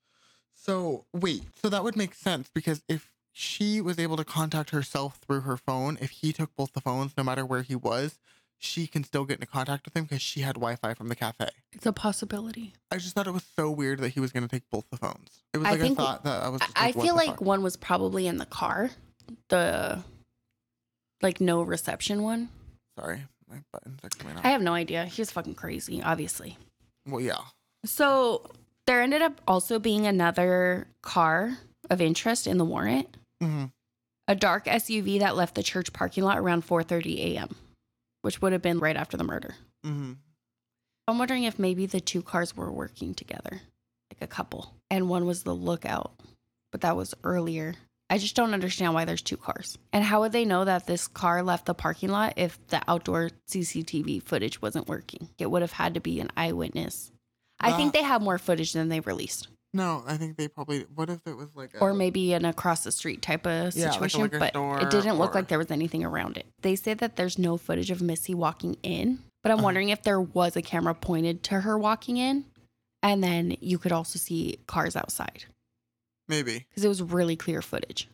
So wait, so that would make sense because if she was able to contact herself through her phone, if he took both the phones, no matter where he was, she can still get into contact with him because she had Wi-Fi from the cafe. It's a possibility. I just thought it was so weird that he was going to take both the phones. It was I like I thought that I was. I like, what feel like fuck? one was probably in the car. The like no reception one. Sorry, my buttons are coming out. I have no idea. He was fucking crazy, obviously. well, yeah. So there ended up also being another car of interest in the warrant. Hmm a dark SUV that left the church parking lot around 4:30 a.m., which would have been right after the murder. hmm I'm wondering if maybe the two cars were working together, like a couple, and one was the lookout, but that was earlier. I just don't understand why there's two cars. And how would they know that this car left the parking lot if the outdoor CCTV footage wasn't working? It would have had to be an eyewitness. I think Uh, they have more footage than they released, No, I think they probably. What if it was like a, or maybe an across the street type of Yeah, like a situation, liquor but store it didn't look or- like there was anything around it. They say that there's no footage of Missy walking in, but I'm Uh-huh. wondering if there was a camera pointed to her walking in, and then you could also see cars outside maybe because it was really clear footage.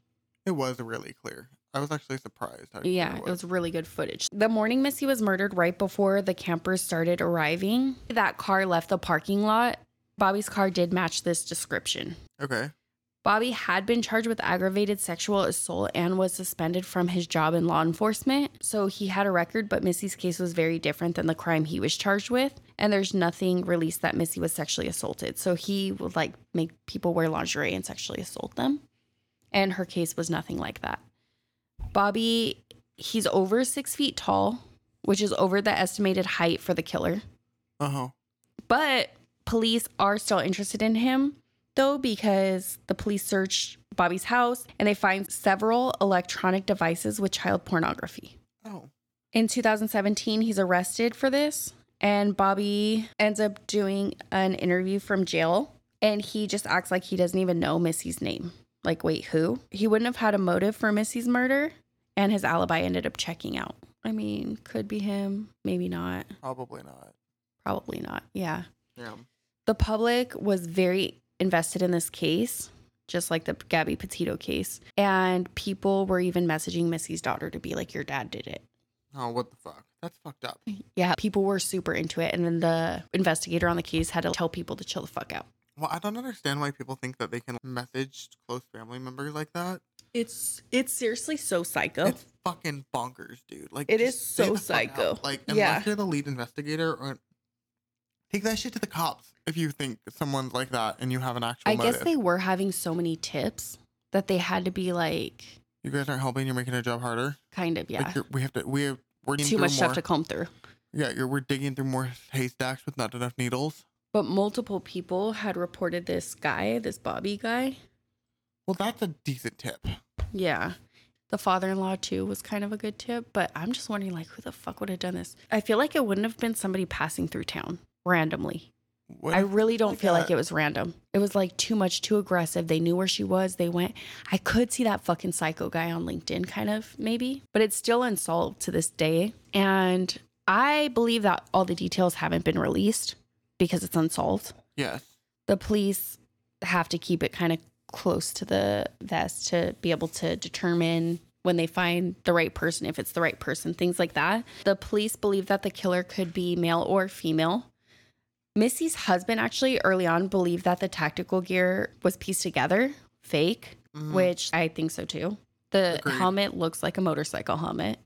it was really clear. I was actually surprised. How clear Yeah, it was really good footage. The morning Missy was murdered right before the campers started arriving. That car left the parking lot. Bobby's car did match this description. okay. Bobby had been charged with aggravated sexual assault and was suspended from his job in law enforcement. So he had a record, but Missy's case was very different than the crime he was charged with. And there's nothing released that Missy was sexually assaulted. So he would like make people wear lingerie and sexually assault them. And her case was nothing like that. Bobby, he's over six feet tall, which is over the estimated height for the killer. Uh huh. But police are still interested in him, though, because the police searched Bobby's house and they find several electronic devices with child pornography. Oh. In 2017, he's arrested for this, and Bobby ends up doing an interview from jail, and he just acts like he doesn't even know Missy's name. Like, wait, who? He wouldn't have had a motive for Missy's murder, and his alibi ended up checking out. I mean, could be him, maybe not, Probably not. probably not. Yeah Yeah. The public was very invested in this case, just like the Gabby Petito case. And people were even messaging Missy's daughter to be like, Your dad did it. Oh, what the fuck? That's fucked up. Yeah, people were super into it. And then the investigator on the case had to tell people to chill the fuck out. Well, I don't understand why people think that they can message close family members like that. It's it's seriously so psycho. It's fucking bonkers, dude. Like It just is stay so the psycho. Like, unless Yeah. you're the lead investigator, or take that shit to the cops if you think someone's like that and you have an actual. I guess motive. they were having so many tips that they had to be like, You guys aren't helping. You're making their job harder. kind of, yeah, Like we have to. We have. We're too much more, stuff to comb through. Yeah, you're. We're digging through more haystacks with not enough needles. But multiple people had reported this guy, this Bobby guy. Well, that's a decent tip. Yeah. The father in law, too, was kind of a good tip. But I'm just wondering, like, who the fuck would have done this? I feel like it wouldn't have been somebody passing through town randomly. What I really don't like feel like it was random. It was like too much, too aggressive. They knew where she was. They went. I could see that fucking psycho guy on LinkedIn, kind of, maybe, but it's still unsolved to this day. And I believe that all the details haven't been released because it's unsolved. Yes. The police have to keep it kind of close to the vest to be able to determine when they find the right person, if it's the right person, things like that. The police believe that the killer could be male or female. Missy's husband actually early on believed that the tactical gear was pieced together, fake, Mhm. which I think so too. The Agreed. helmet looks like a motorcycle helmet.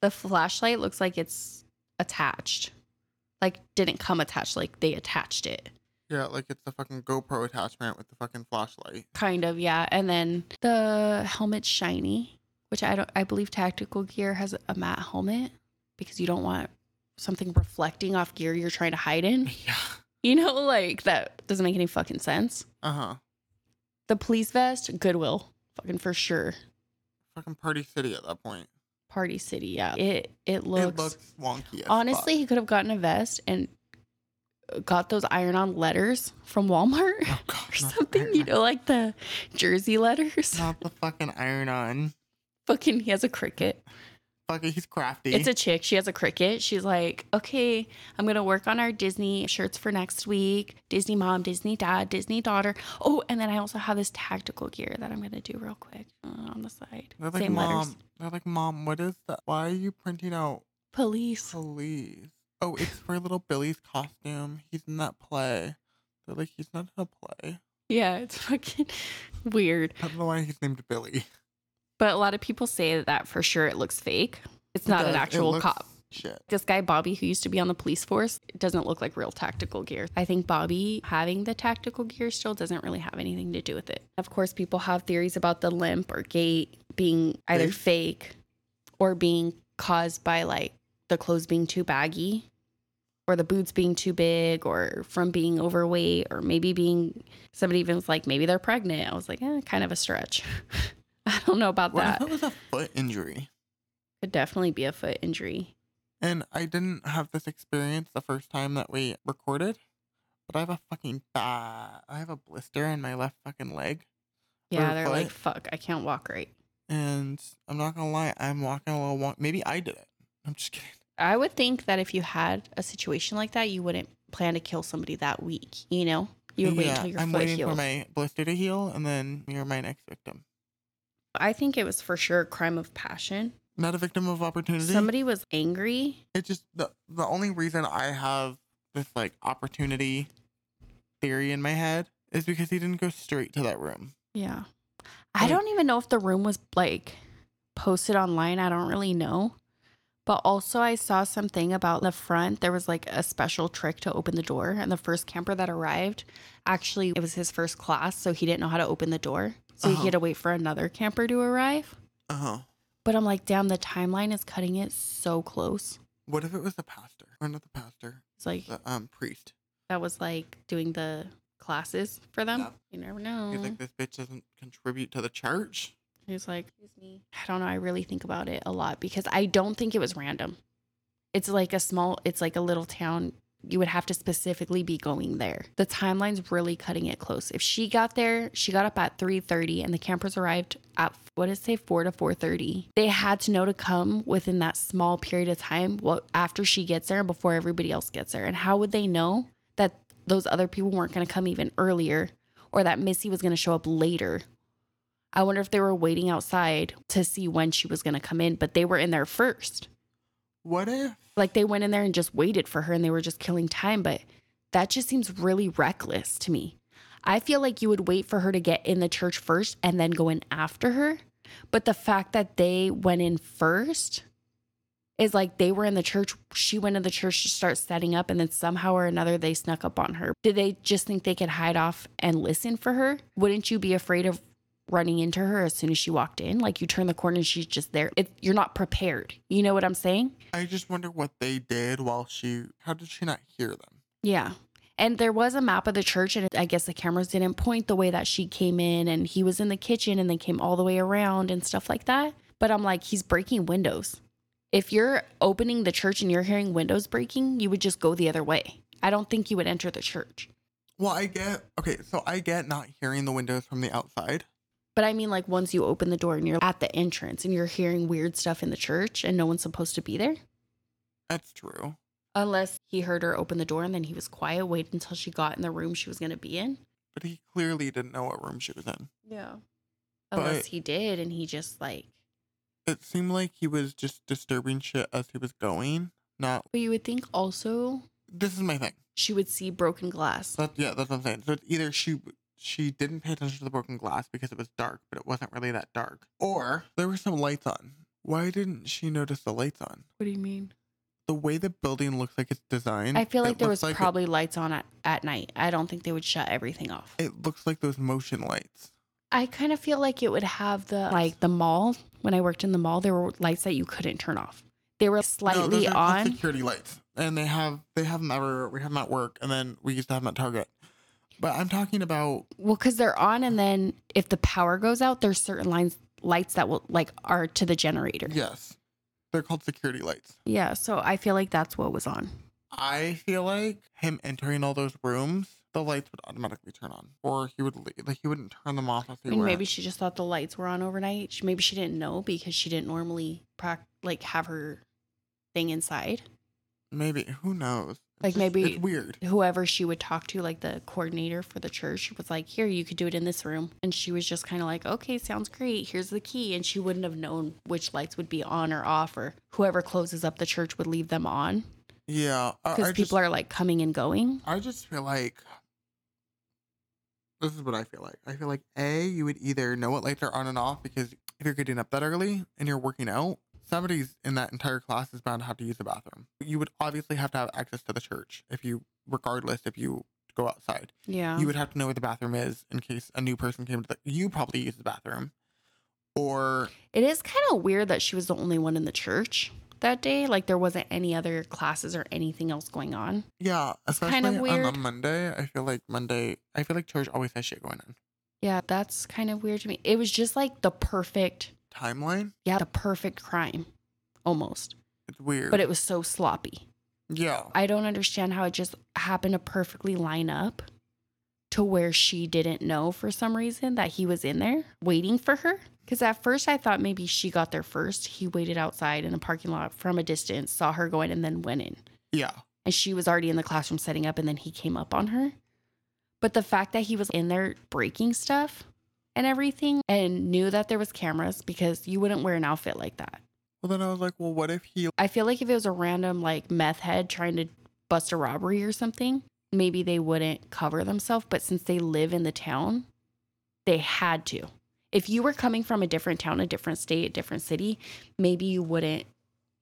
The flashlight looks like it's attached. Like didn't come attached, like they attached it. Yeah, like it's the fucking GoPro attachment with the fucking flashlight. Kind of, yeah. And then the helmet's shiny, which I don't I believe tactical gear has a matte helmet because you don't want something reflecting off gear you're trying to hide in. Yeah. You know, like that doesn't make any fucking sense. Uh huh. The police vest, Goodwill, fucking for sure. Fucking Party City at that point. Party City, yeah. It it looks, it looks wonky. Honestly, fuck. he could have gotten a vest and got those iron on letters from Walmart Oh god. or something, you know, like the jersey letters. Not the fucking iron on. Fucking he has a Cricut. He's crafty. It's a chick. She has a Cricut. She's like, okay, I'm going to work on our Disney shirts for next week. Disney mom, Disney dad, Disney daughter. Oh, and then I also have this tactical gear that I'm going to do real quick uh, on the side. They're like, Same mom. letters. They're like, mom. What is that? Why are you printing out Police. police? Oh, it's for little Billy's costume. He's in that play. They're like, he's not in a play. Yeah, it's fucking weird. I don't know why he's named Billy. But a lot of people say that for sure it looks fake. It's not an actual cop. Shit. This guy, Bobby, who used to be on the police force, it doesn't look like real tactical gear. I think Bobby having the tactical gear still doesn't really have anything to do with it. Of course, people have theories about the limp or gait being either fake or being caused by like the clothes being too baggy or the boots being too big or from being overweight or maybe being somebody even was like maybe they're pregnant. I was like, eh, kind of a stretch. I don't know about What that. if it was a foot injury? Could definitely be a foot injury. And I didn't have this experience the first time that we recorded, but I have a fucking bad. I have a blister in my left fucking leg, Yeah, they're like, fuck, I can't walk right. and I'm not gonna lie, I'm walking a little. Wonk- Maybe I did it. I'm just kidding. I would think that if you had a situation like that, you wouldn't plan to kill somebody that week. You know, you would wait until your I'm foot waiting heals. for my blister to heal, and then you're my next victim. I think it was for sure a crime of passion. Not a victim of opportunity. Somebody was angry. It just the the only reason I have this like opportunity theory in my head is because he didn't go straight to that room. Yeah. I Like- don't even know if the room was like posted online. I don't really know. But also, I saw something about the front. There was like a special trick to open the door. And the first camper that arrived, actually, it was his first class. So he didn't know how to open the door. So Uh-huh. he had to wait for another camper to arrive. Uh huh. But I'm like, damn, the timeline is cutting it so close. What if it was the pastor or not the pastor, It's like the um priest? that was like doing the classes for them. Yeah. You never know. He's like, this bitch doesn't contribute to the church. He's like, excuse me. I don't know. I really think about it a lot because I don't think it was random. It's like a small, it's like a little town. You would have to specifically be going there. The timeline's really cutting it close. If she got there, she got up at 3:30 and the campers arrived at what did it say 4 to 4:30. They had to know to come within that small period of time what after she gets there and before everybody else gets there. And how would they know that those other people weren't going to come even earlier or that Missy was going to show up later? I wonder if they were waiting outside to see when she was going to come in, but they were in there first. What if? Like they went in there and just waited for her and they were just killing time, but that just seems really reckless to me. I feel like you would wait for her to get in the church first and then go in after her. But the fact that they went in first is like they were in the church, she went in the church to start setting up, and then somehow or another they snuck up on her. Did they just think they could hide off and listen for her? Wouldn't you be afraid of running into her as soon as she walked in? Like you turn the corner and she's just there. It, you're not prepared. You know what I'm saying? I just wonder what they did while she. How did she not hear them? Yeah. And there was a map of the church, and I guess the cameras didn't point the way that she came in, and he was in the kitchen and they came all the way around and stuff like that. But I'm like, he's breaking windows. If you're opening the church and you're hearing windows breaking, you would just go the other way. I don't think you would enter the church. Well, I get okay, so I get not hearing the windows from the outside. But I mean, like, once you open the door and you're at the entrance and you're hearing weird stuff in the church and no one's supposed to be there, That's true. unless he heard her open the door and then he was quiet, wait until she got in the room she was going to be in. But he clearly didn't know what room she was in. Yeah. Unless But- he did and he just like, It seemed like he was just disturbing shit as he was going. Not but you would think also this is my thing. she would see broken glass. That yeah, that's what I'm saying. So it's either she she didn't pay attention to the broken glass because it was dark, but it wasn't really that dark, or there were some lights on. Why didn't she notice the lights on? What do you mean? The way the building looks like it's designed, I feel like there was like it- probably lights on at, at night. I don't think they would shut everything off. it looks like those motion lights. I kind of feel like it would have the like the mall. When I worked in the mall, there were lights that you couldn't turn off. They were no, slightly those are just on. security lights, and they have they have them everywhere. We have them at work, and then we used to have them at Target. But I'm talking about Well, because they're on, and then if the power goes out, there's certain lines lights that will like are to the generator. yes, they're called security lights. Yeah, so I feel like that's what was on. I feel like him entering all those rooms, the lights would automatically turn on, or he would leave. like he wouldn't turn them off as I he mean, went. maybe she just thought the lights were on overnight. She- Maybe she didn't know because she didn't normally prac- like have her thing inside. Maybe who knows? Like, maybe- it's weird. Whoever she would talk to, like the coordinator for the church, was like, "Here, you could do it in this room," and she was just kind of like, "Okay, sounds great. Here's the key," and she wouldn't have known which lights would be on or off, or whoever closes up the church would leave them on Yeah, because people just, are like coming and going. I just feel like this is what I feel like. I feel like a you would either know what lights are on and off because if you're getting up that early and you're working out, somebody's in that entire class is bound to have to use the bathroom. You would obviously have to have access to the church if you, regardless if you go outside. Yeah, you would have to know where the bathroom is in case a new person came to the you probably use the bathroom or It is kind of weird that she was the only one in the church that day. Like there wasn't any other classes or anything else going on. yeah especially kind of on a monday i feel like monday i feel like church always has shit going on Yeah, that's kind of weird to me. It was just like the perfect, timeline yeah, the perfect crime almost. it's weird But it was so sloppy. yeah I don't understand how it just happened to perfectly line up to where she didn't know for some reason that he was in there waiting for her. Because at first I thought maybe she got there first. He waited outside in a parking lot from a distance, saw her going, and then went in. yeah and she was already in the classroom setting up and then he came up on her. But the fact that he was in there breaking stuff and everything and knew that there was cameras because you wouldn't wear an outfit like that. well then i was like well what if he I feel like if it was a random like meth head trying to bust a robbery or something, maybe they wouldn't cover themselves, but since they live in the town, they had to. If you were coming from a different town, a different state, a different city, maybe you wouldn't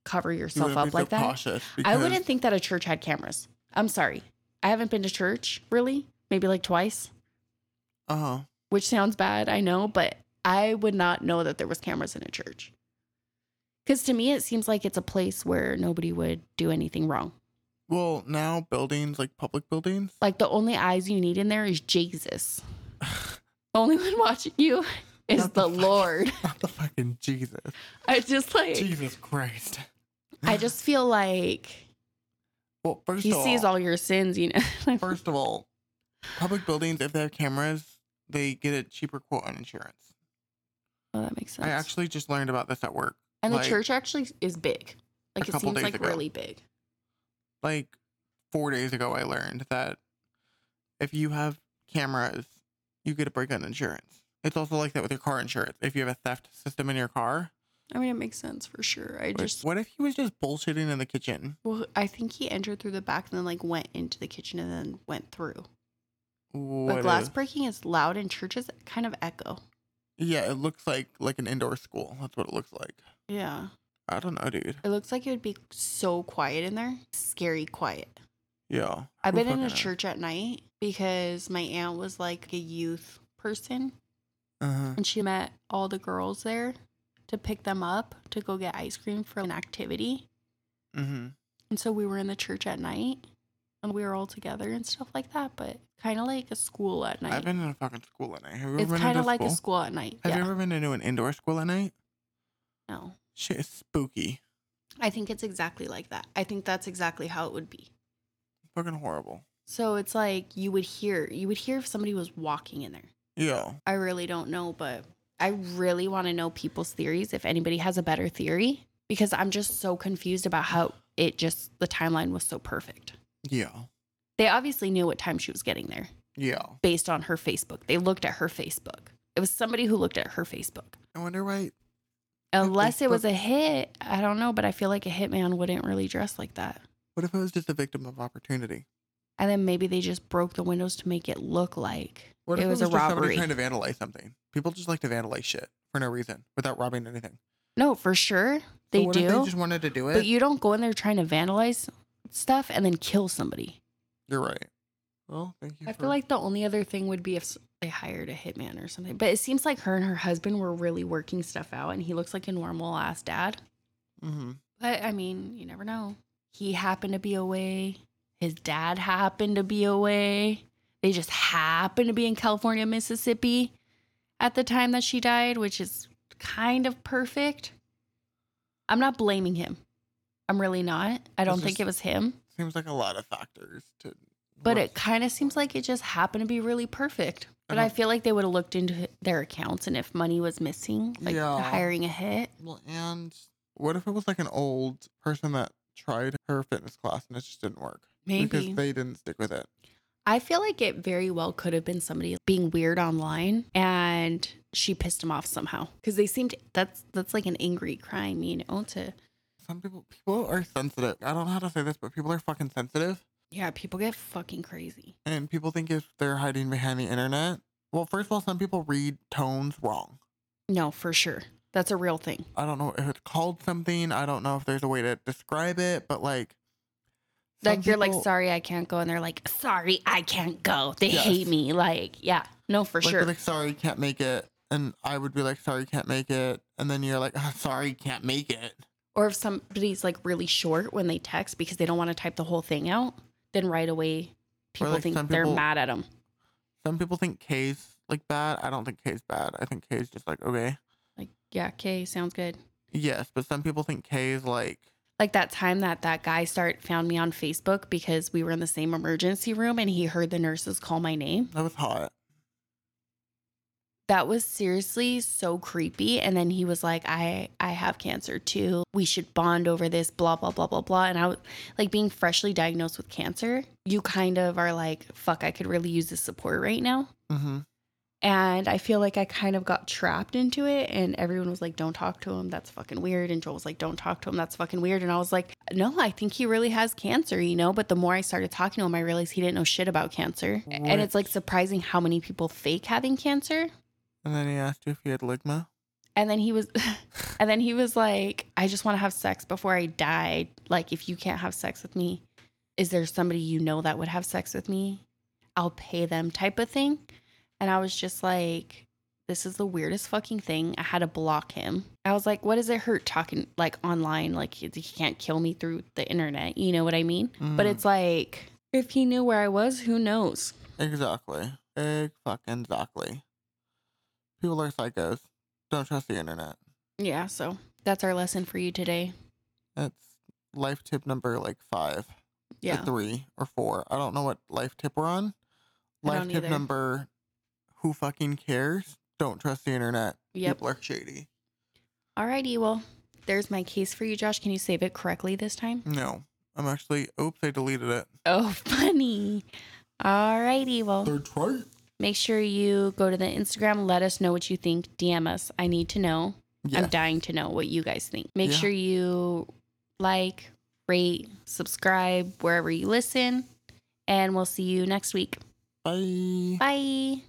cover yourself wouldn't up like so that. cautious I wouldn't think that a church had cameras. I'm sorry. I haven't been to church really, maybe like twice, uh-huh which sounds bad, I know, but I would not know that there was cameras in a church. Cuz to me it seems like it's a place where nobody would do anything wrong. well now buildings like public buildings Like the only eyes you need in there is Jesus. only one watching you is the the fucking- Lord. not the fucking jesus I just like jesus christ I just feel like well first he sees all all your sins, you know. First of all public buildings if they have cameras they get a cheaper quote on insurance oh, that makes sense. i actually just learned about this at work and the church actually is big. Like it seems like ago. really big. like four days ago, I learned that if you have cameras, you get a break on insurance. It's also like that with your car insurance. If you have a theft system in your car, I mean, it makes sense for sure. I just, what if he was just bullshitting in the kitchen? well, I think he entered through the back and then like went into the kitchen and then went through. What But glass if- breaking is loud and churches kind of echo. yeah, it looks like like an indoor school. That's what it looks like. Yeah. I don't know, dude. It looks like it would be so quiet in there. Scary quiet. Yeah, I've been in a church at night because my aunt was like a youth person Uh-huh. and she met all the girls there to pick them up to go get ice cream for an activity. Mm-hmm. And so we were in the church at night and we were all together and stuff like that. But kind of like a school at night. I've been in a fucking school at night. Have you ever it's been kind of like school? a school at night. Have yeah. you ever been into an indoor school at night? no. Shit is spooky. I think it's exactly like that. I think that's exactly how it would be. Fucking horrible. So it's like you would hear you would hear if somebody was walking in there. Yeah. I really don't know, but I really want to know people's theories if anybody has a better theory because I'm just so confused about how it just the timeline was so perfect. Yeah. They obviously knew what time she was getting there Yeah. based on her Facebook. They looked at her Facebook. It was somebody who looked at her Facebook. I wonder why. Unless it was a hit, I don't know, but I feel like a hitman wouldn't really dress like that. What if it was just a victim of opportunity? And then maybe they just broke the windows to make it look like What it if was, it a was somebody robbery. trying to vandalize something? People just like to vandalize shit for no reason without robbing anything. no, for sure they so what do. If they just wanted to do it. but you don't go in there trying to vandalize stuff and then kill somebody. You're right. Well, thank you. I for- feel like the only other thing would be if they hired a hitman or something. But it seems like her and her husband were really working stuff out, and he looks like a normal ass dad. Mhm. But I mean, you never know. He happened to be away. His dad happened to be away. They just happened to be in California, Mississippi at the time that she died, which is kind of perfect. I'm not blaming him. I'm really not. I don't think just- it was him. Seems like a lot of factors to. But work- it kind of seems like it just happened to be really perfect. But I Uh-huh. feel like they would have looked into their accounts and if money was missing, like Yeah. hiring a hit. Well, and what if it was like an old person that tried her fitness class and it just didn't work Maybe. because they didn't stick with it? I feel like it very well could have been somebody being weird online and she pissed him off somehow because they seemed that's that's like an angry crime, you know. To Some people people are sensitive. I don't know how to say this, but people are fucking sensitive, yeah, people get fucking crazy. and people think if they're hiding behind the internet. Well, first of all, some people read tones wrong. No, for sure, that's a real thing. I don't know if it's called something. I don't know if there's a way to describe it, but like, Like you're like, sorry, I can't go, and they're like, sorry, I can't go. They Yes. hate me. Like, yeah, no, for like, sure. like, sorry, can't make it, and I would be like, sorry, can't make it, and then you're like, "Ah, sorry, can't make it. Or if somebody's like really short when they text because they don't want to type the whole thing out, then right away people like think they're people- mad at them. Some people think K's like bad. I don't think K's bad. I think K's just like okay. Like, yeah, K sounds good. Yes, but some people think K is like Like that time that that guy start found me on Facebook because we were in the same emergency room and he heard the nurses call my name. that was hot. That was seriously so creepy. And then he was like, "I I have cancer too. We should bond over this." Blah blah blah blah blah. And I was like, being freshly diagnosed with cancer, you kind of are like, "Fuck, I could really use this support right now." Mm-hmm. And I feel like I kind of got trapped into it. And everyone was like, don't talk to him. That's fucking weird. And Joel was like, don't talk to him. That's fucking weird. And I was like, no, I think he really has cancer, you know? But the more I started talking to him, I realized he didn't know shit about cancer. And it's like surprising how many people fake having cancer. And then he asked you if you had ligma. And then he was, and then he was like, I just want to have sex before I die. Like, if you can't have sex with me, is there somebody you know that would have sex with me? I'll pay them, type of thing. And I was just like, this is the weirdest fucking thing. I had to block him. I was like, what does it hurt talking like online? Like, he can't kill me through the internet. You know what I mean? But Mm, it's like, if he knew where I was, who knows? exactly, exactly. People are psychos. Don't trust the internet. Yeah. So that's our lesson for you today. That's life tip number like five, or Yeah. three, or four. I don't know what life tip we're on. I Life don't tip either. number: Who fucking cares? Don't trust the internet. Yep. People are shady. Alrighty, well, there's my case for you, Josh. Can you save it correctly this time? No, I'm actually. Oops, I deleted it. Oh, funny. Alrighty, well, Third try. Make sure you go to the Instagram. Let us know what you think. DM us. I need to know. I'm dying to know what you guys think. Make Yeah. sure you like, rate, subscribe wherever you listen, and we'll see you next week. Bye. Bye.